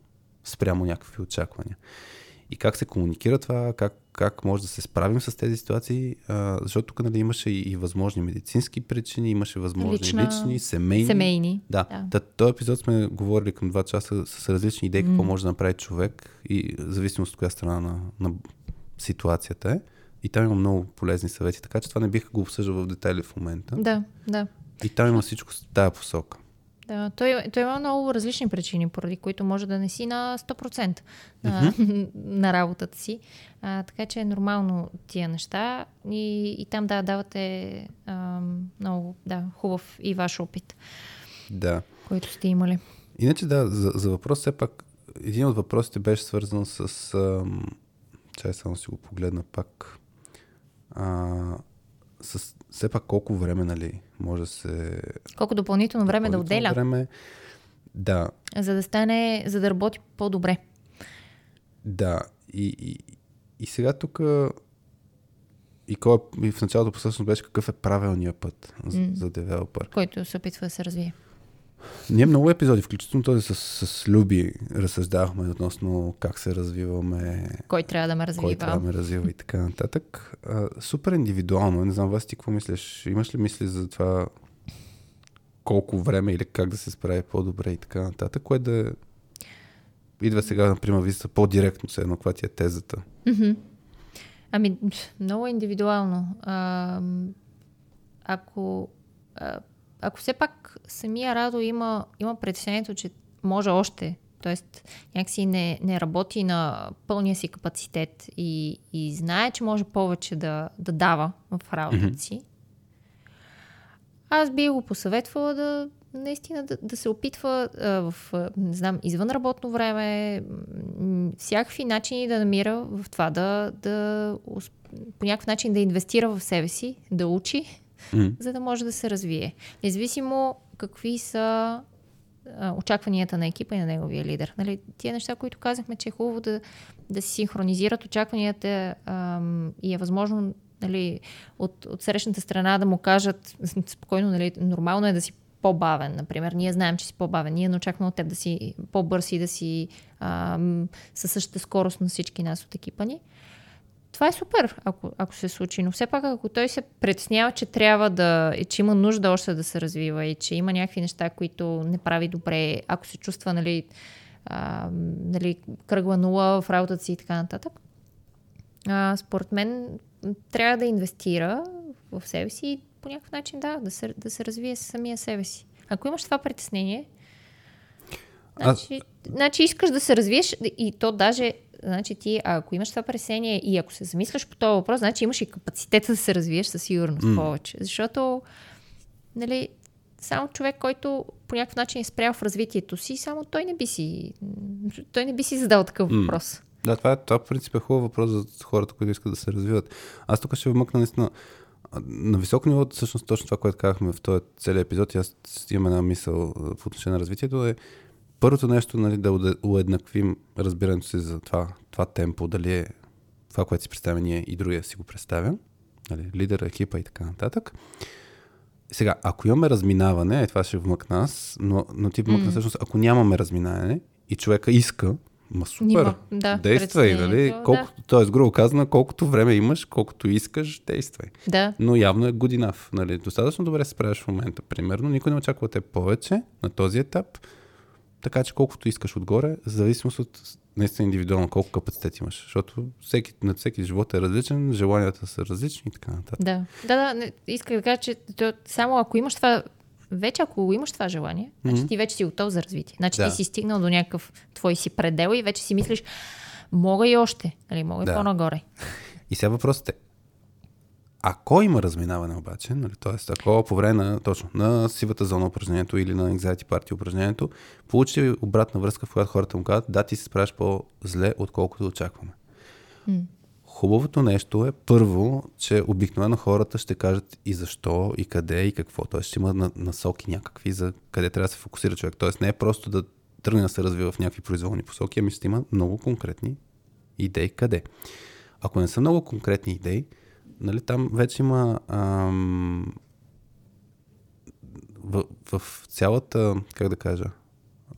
A: спрямо някакви очаквания. И как се комуникира това, как, как може да се справим с тези ситуации, а, защото тук нали, имаше и, и възможни медицински причини, имаше възможни
B: Лична...
A: лични, семейни.
B: Семейни.
A: Да,
B: Да.
A: да. този епизод сме говорили към два часа с различни идеи какво може да направи човек и в зависимост от коя страна на, на ситуацията е. И там има много полезни съвети, така че това не бих го обсъждал в детайли в момента.
B: Да, да.
A: И там има всичко в тази посока.
B: Да, той, той има много различни причини, поради които може да не си на 100% на, на работата си. А, така че е нормално тия неща и, и там да, давате а, много да, хубав и ваш опит,
A: Да.
B: който сте имали.
A: Иначе да, за, за въпрос все пак, един от въпросите беше свързан с... Ам, чай само си го погледна пак. А, с все пак колко време, нали, може да се...
B: Колко допълнително време да
A: допълнително
B: отделя,
A: Време, да,
B: за да стане, за да работи по-добре.
A: да. И, и, и сега тук... И, кой, е- и в началото посъщност беше какъв е правилният път за,
B: М.
A: за девелопър.
B: който се опитва да се развие.
A: Ние много епизоди, включително този с, с Люби, разсъждахме относно как се развиваме,
B: Кой трябва да ме
A: кой
B: развива?
A: трябва да ме развива и така нататък. А, супер индивидуално. е. Не знам, вас ти какво мислиш? Имаш ли мисли за това колко време или как да се справи по-добре и така нататък? Кое да идва сега, например, визита по-директно се едно, каква ти е тезата?
B: Ами, много е индивидуално. А, ако, а, ако все пак самия Радо има, има притеснението, че може още, т.е. някакси не, не работи на пълния си капацитет и, и знае, че може повече да, да дава в работата си, аз би го посъветвала да наистина да, да се опитва а, в, не знам, извън работно време, всякакви начини да намира в това да, да по някакъв начин да инвестира в себе си, да учи, За да може да се развие. Независимо какви са а, очакванията на екипа и на неговия лидер. Нали, тия неща, които казахме, че е хубаво да, да се синхронизират очакванията ам, и е възможно нали, от, от срещната страна да му кажат спокойно, нали, нормално е да си по-бавен, например. Ние знаем, че си по-бавен. Ние не очакваме от теб да си по-бърз и да си ам, със същата скорост на всички нас от екипа ни. Това е супер, ако, ако се случи, но все пак ако той се притеснява, че трябва да, и че има нужда още да се развива и че има някакви неща, които не прави добре, ако се чувства, нали, а, нали, кръгла нула в работата си и така нататък, а, според мен трябва да инвестира в себе си и по някакъв начин да, да се, да се развие самия себе си. Ако имаш това притеснение, значи, значи искаш да се развиеш и то даже, значи ти, ако имаш това притеснение и ако се замисляш по този въпрос, значи имаш и капацитета да се развиеш със сигурност
A: М.
B: повече. Защото, нали, само човек, който по някакъв начин е спрял в развитието си, само той не би си, той не би си задал такъв
A: М.
B: въпрос.
A: Да, това, е, това в принцип е хубав въпрос за хората, които искат да се развиват. Аз тук ще вмъкна наистина на високо ниво, всъщност точно това, което казахме в този целият епизод, и аз имам една мисъл по отношение на развитието е първото нещо, нали, да уеднаквим разбирането си за това, това темпо, дали е това, което си представяме ние и другия си го представя, нали, лидер, екипа и така нататък. Сега, ако имаме разминаване, е, това ще вмъкна аз, но, но ти вмъкна
B: М.
A: всъщност, ако нямаме разминаване и човека иска, ма супер,
B: Нима, да,
A: действай, нали? Колкото, т.е. грубо казано, колкото време имаш, колкото искаш, действай.
B: Да,
A: Но явно е good enough. Нали? Достатъчно добре се справяш в момента. Примерно, никой не очаква теб повече на този етап. Така че колкото искаш отгоре, в зависимост от наистина индивидуално колко капацитет имаш. Защото всеки, на всеки живот е различен, желанията са различни и така нататък.
B: да. Да, да, не, исках да кажа, че то, само ако имаш това, вече ако имаш това желание, значи
A: Мгм.
B: ти вече си готов за развитие. Значи
A: Да.
B: ти си стигнал до някакъв твой си предел и вече си мислиш, мога и още, нали, мога
A: Да.
B: и по-нагоре.
A: И сега въпросът е, ако има разминаване обаче, нали, т.е. ако по време на, точно, на сивата зона упражнението или на anxiety party упражнението, получи обратна връзка, в която хората му казват, да, ти се справяш по-зле, отколкото очакваме.
B: М.
A: Хубавото нещо е първо, че обикновено хората ще кажат и защо, и къде, и какво. Тоест ще има на- насоки някакви за къде трябва да се фокусира човек. Тоест не е просто да тръгне да се развива в някакви произволни посоки, ами ще има много конкретни идеи къде. Ако не са много конкретни идеи, нали, там вече има ам, в, в цялата, как да кажа,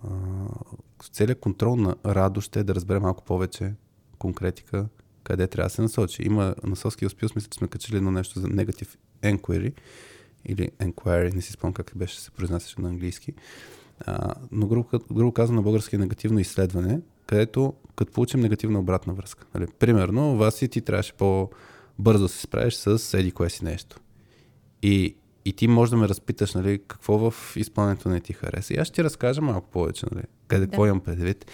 A: а, целият контрол на радост ще е да разбере малко повече конкретика къде трябва да се насочи. Има на Соски Успилс, мисля, че сме качили едно нещо за Negative Enquiry или Enquiry, не си спомням как беше се произнасяше на английски. А, но грубо, грубо казвам на български е негативно изследване, където като получим негативна обратна връзка. Нали, примерно, вас и ти трябваше по-бързо да се справиш с еди кое си нещо. И, и ти можеш да ме разпиташ, нали, какво в изпълнението не ти хареса. И аз ще ти разкажа малко повече, нали, къде, да. какво имам предвид.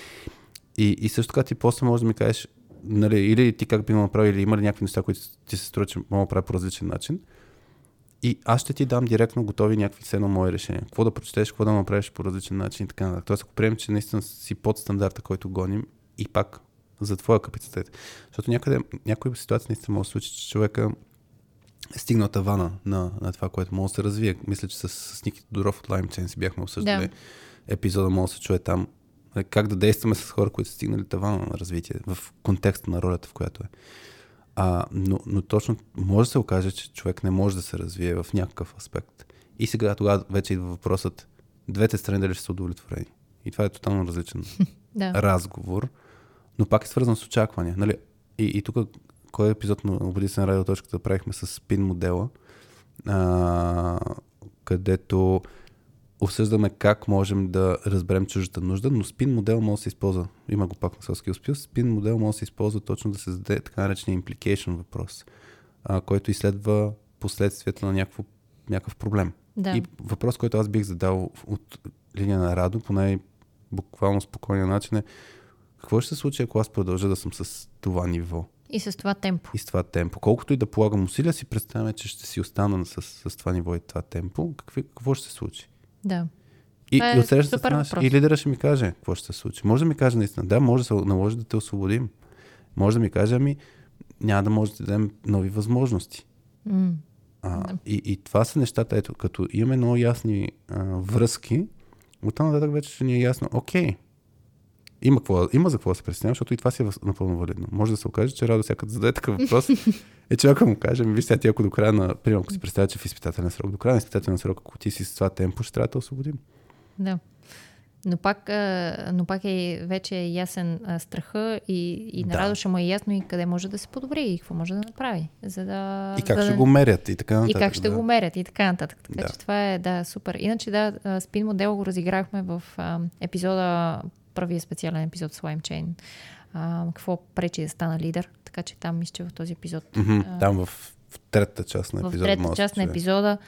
A: И, и също така ти после можеш да ми кажеш, нали, или ти как би го направил, или има ли някакви неща, които ти се струва, че мога да правя по различен начин. И аз ще ти дам директно готови някакви едно мои решения. Какво да прочетеш, какво да направиш по различен начин и така нататък. Тоест, ако приемем, че наистина си под стандарта, който гоним и пак за твоя капацитет. Защото някъде, някои ситуации наистина може да случи, че човека е стигнал тавана на, на това, което може да се развие. Мисля, че с, с Ники Тодоров от Lime Chain си бяхме обсъждали да. епизода, може да се чуе там. Как да действаме с хора, които са стигнали тавана на развитие в контекста на ролята, в която е. А, но, но точно може да се окаже, че човек не може да се развие в някакъв аспект. И сега тогава вече идва въпросът двете страни дали ще са удовлетворени. И това е тотално различен да. разговор, но пак е свързан с очаквания. Нали? И, и тук кой е епизод на Обади се на радиоточката правихме с спин модела, а, където обсъждаме как можем да разберем чуждата нужда, но спин модел може да се използва, има го пак на Soft Skills спин модел може да се използва точно да се зададе така наречения implication въпрос, а, който изследва последствията на някакво, някакъв проблем.
B: Да.
A: И въпрос, който аз бих задал от линия на Радо, по най-буквално спокойния начин е какво ще се случи, ако аз продължа да съм с това ниво?
B: И с това темпо.
A: И с това темпо. Колкото и да полагам усилия, си представяме, че ще си остана с, с това ниво и това темпо. Какви, какво ще се случи?
B: Да.
A: И, е и от страна, и лидера ще ми каже какво ще се случи. Може да ми каже наистина, да, може да се наложи да те освободим. Може да ми каже, ами няма да може да дадем нови възможности.
B: Mm.
A: А, да. и, и това са нещата, ето, като имаме много ясни а, връзки, оттам нататък вече ще ни е ясно, окей, има, какво, има за какво да се притеснявам, защото и това си е напълно валидно. Може да се окаже, че Радо всяка зададе такъв въпрос, е човека му каже, виж ти ако до края на, примерно, ако си представя, че в изпитателен срок, до края на изпитателен срок, ако ти си с това темпо, ще трябва да освободим.
B: Да. Но пак, но пак е вече ясен страха и, и на да. Радо ще му е ясно и къде може да се подобри и какво може да направи. За да,
A: и как
B: за
A: ще да... го мерят и така нататък.
B: И как ще
A: да.
B: го мерят и така нататък. Така да. че това е да, супер. Иначе да, спин модел го разиграхме в а, епизода първия специален епизод с LimeChain. А, какво пречи да стана лидер. Така че там мисля, че в този епизод.
A: Mm-hmm, а, там в, в третата част на епизода.
B: В третата част на епизода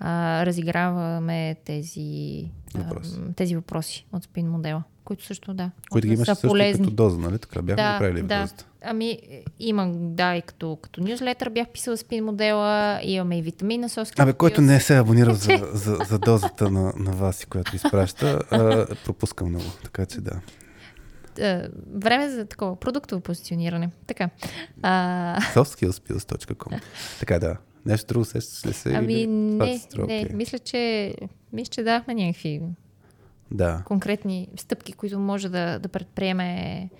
B: а, разиграваме тези, Въпрос. а, тези въпроси от спин модела, които също да.
A: Които ги имаш също полезни. като доза, нали? Така бяхме
B: да,
A: направили
B: да.
A: дозата.
B: Ами, имам, да, и като, като нюзлетър бях писала спин модела, имаме и витамина соски.
A: Абе, който не е се абонирал за, за, за дозата на, на вас, която изпраща, а, пропускам много, така че да.
B: време за такова продуктово позициониране. Така. А...
A: Softskillspills.com Така да. Нещо друго сещаш ли се?
B: Ами или... не, не. Мисля, че, мисля, че дахме някакви
A: да.
B: конкретни стъпки, които може да, да предприеме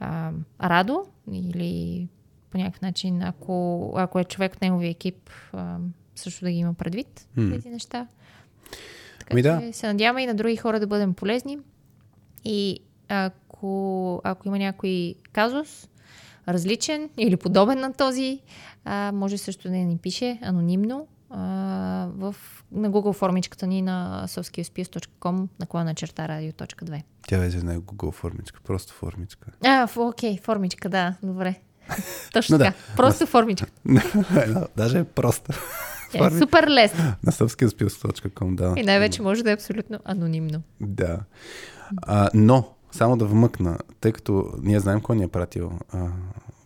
B: а, Радо или по някакъв начин, ако, ако е човек от неговия екип, а, също да ги има предвид hmm. тези неща. Така
A: ми
B: че
A: да.
B: се надяваме и на други хора да бъдем полезни. И ако, ако има някой казус, различен или подобен на този, а, може също да ни пише анонимно а, в, на Google формичката ни на softskillspius.com наклона черта radio.2.
A: Тя вече не е Google формичка, просто формичка.
B: А, окей, формичка, да, добре. Точно така, да. просто формичка.
A: Даже е проста.
B: Е, супер лесно.
A: На softskillspius.com, да.
B: И най-вече може да е абсолютно анонимно.
A: Да. А, но, само да вмъкна, тъй като ние знаем кой ни е пратил а,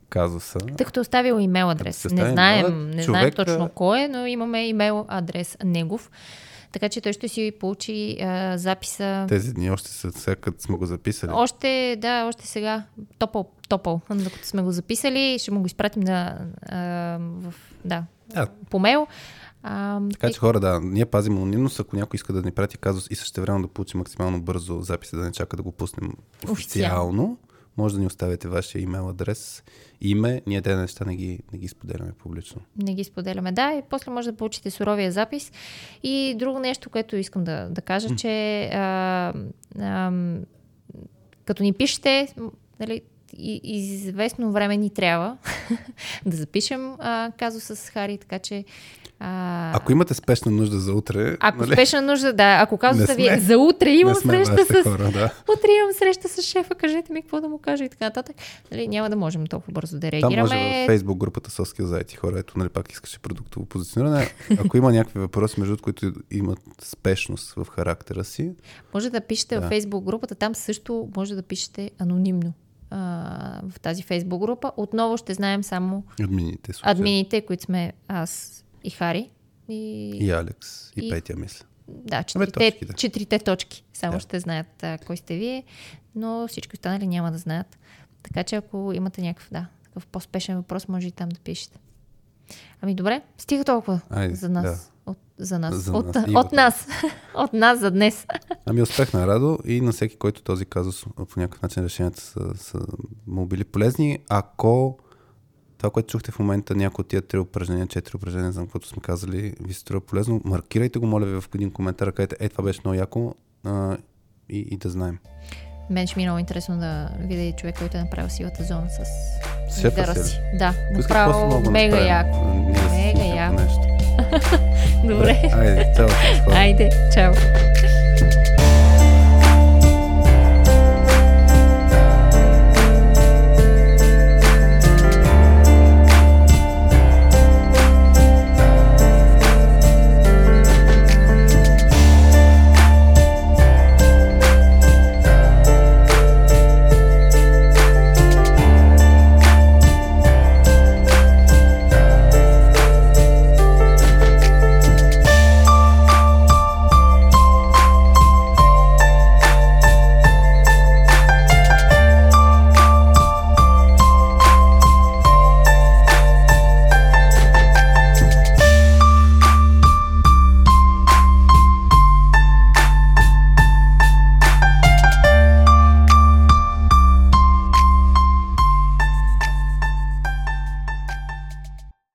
A: казуса.
B: Тъй като е оставил имейл адрес. Не знаем, не знаем точно кой е, но имаме имейл адрес негов. Така че той ще си получи а, записа.
A: Тези дни още са, сега като сме го записали.
B: Още, да, още сега. Топъл, топъл. Докато сме го записали, ще му го изпратим на, а, в, да, а. по мейл.
A: А, така че хора, да, ние пазим анонимност, ако някой иска да ни прати казус и също време да получи максимално бързо записа, да не чака да го пуснем официално, официално може да ни оставите вашия имейл адрес, име, ние тези неща не ги, не ги споделяме публично.
B: Не ги споделяме, да, и после може да получите суровия запис. И друго нещо, което искам да, да кажа, че а, а, като ни пишете, нали, и, известно време ни трябва да запишем а, казуса с Хари, така че
A: а... Ако имате спешна нужда за утре.
B: Ако нали? спешна нужда, да. Ако казвате ви е за утре, имам среща с.
A: Хора, да.
B: Утре имам среща с шефа, кажете ми какво да му кажа и така нататък. Нали, няма да можем толкова бързо да реагираме.
A: Там може в Фейсбук групата Соски за IT хора. Ето, нали, пак искаше продуктово позициониране. Ако има някакви въпроси, между които имат спешност в характера си.
B: Може да пишете да. в Фейсбук групата. Там също може да пишете анонимно в тази фейсбук група. Отново ще знаем само
A: админите,
B: админите които сме аз и Хари. И,
A: и Алекс, и, и Петя, мисля.
B: Да, четирите, точки, да. четирите точки. Само да. ще знаят а, кой сте вие, но всички останали няма да знаят. Така че ако имате някакъв, да, такъв по-спешен въпрос, може и там да пишете. Ами добре, стига толкова Ай, за нас. Да. От, за нас. За от, нас. От, от нас. от нас за днес.
A: Ами успех на Радо и на всеки, който този казус по някакъв начин решенията са, са му били полезни. Ако това, което чухте в момента, някои от тия три упражнения, четири упражнения, за което сме казали, ви се струва полезно, маркирайте го, моля ви, в един коментар, където е, това беше много яко а, и, и да знаем.
B: Мен ще ми е много интересно да видя човек, който е направил силата зона с
A: лидера
B: си. Да, направо мега яко. Мега яко. Добре.
A: Айде, чао.
B: Айде, чао.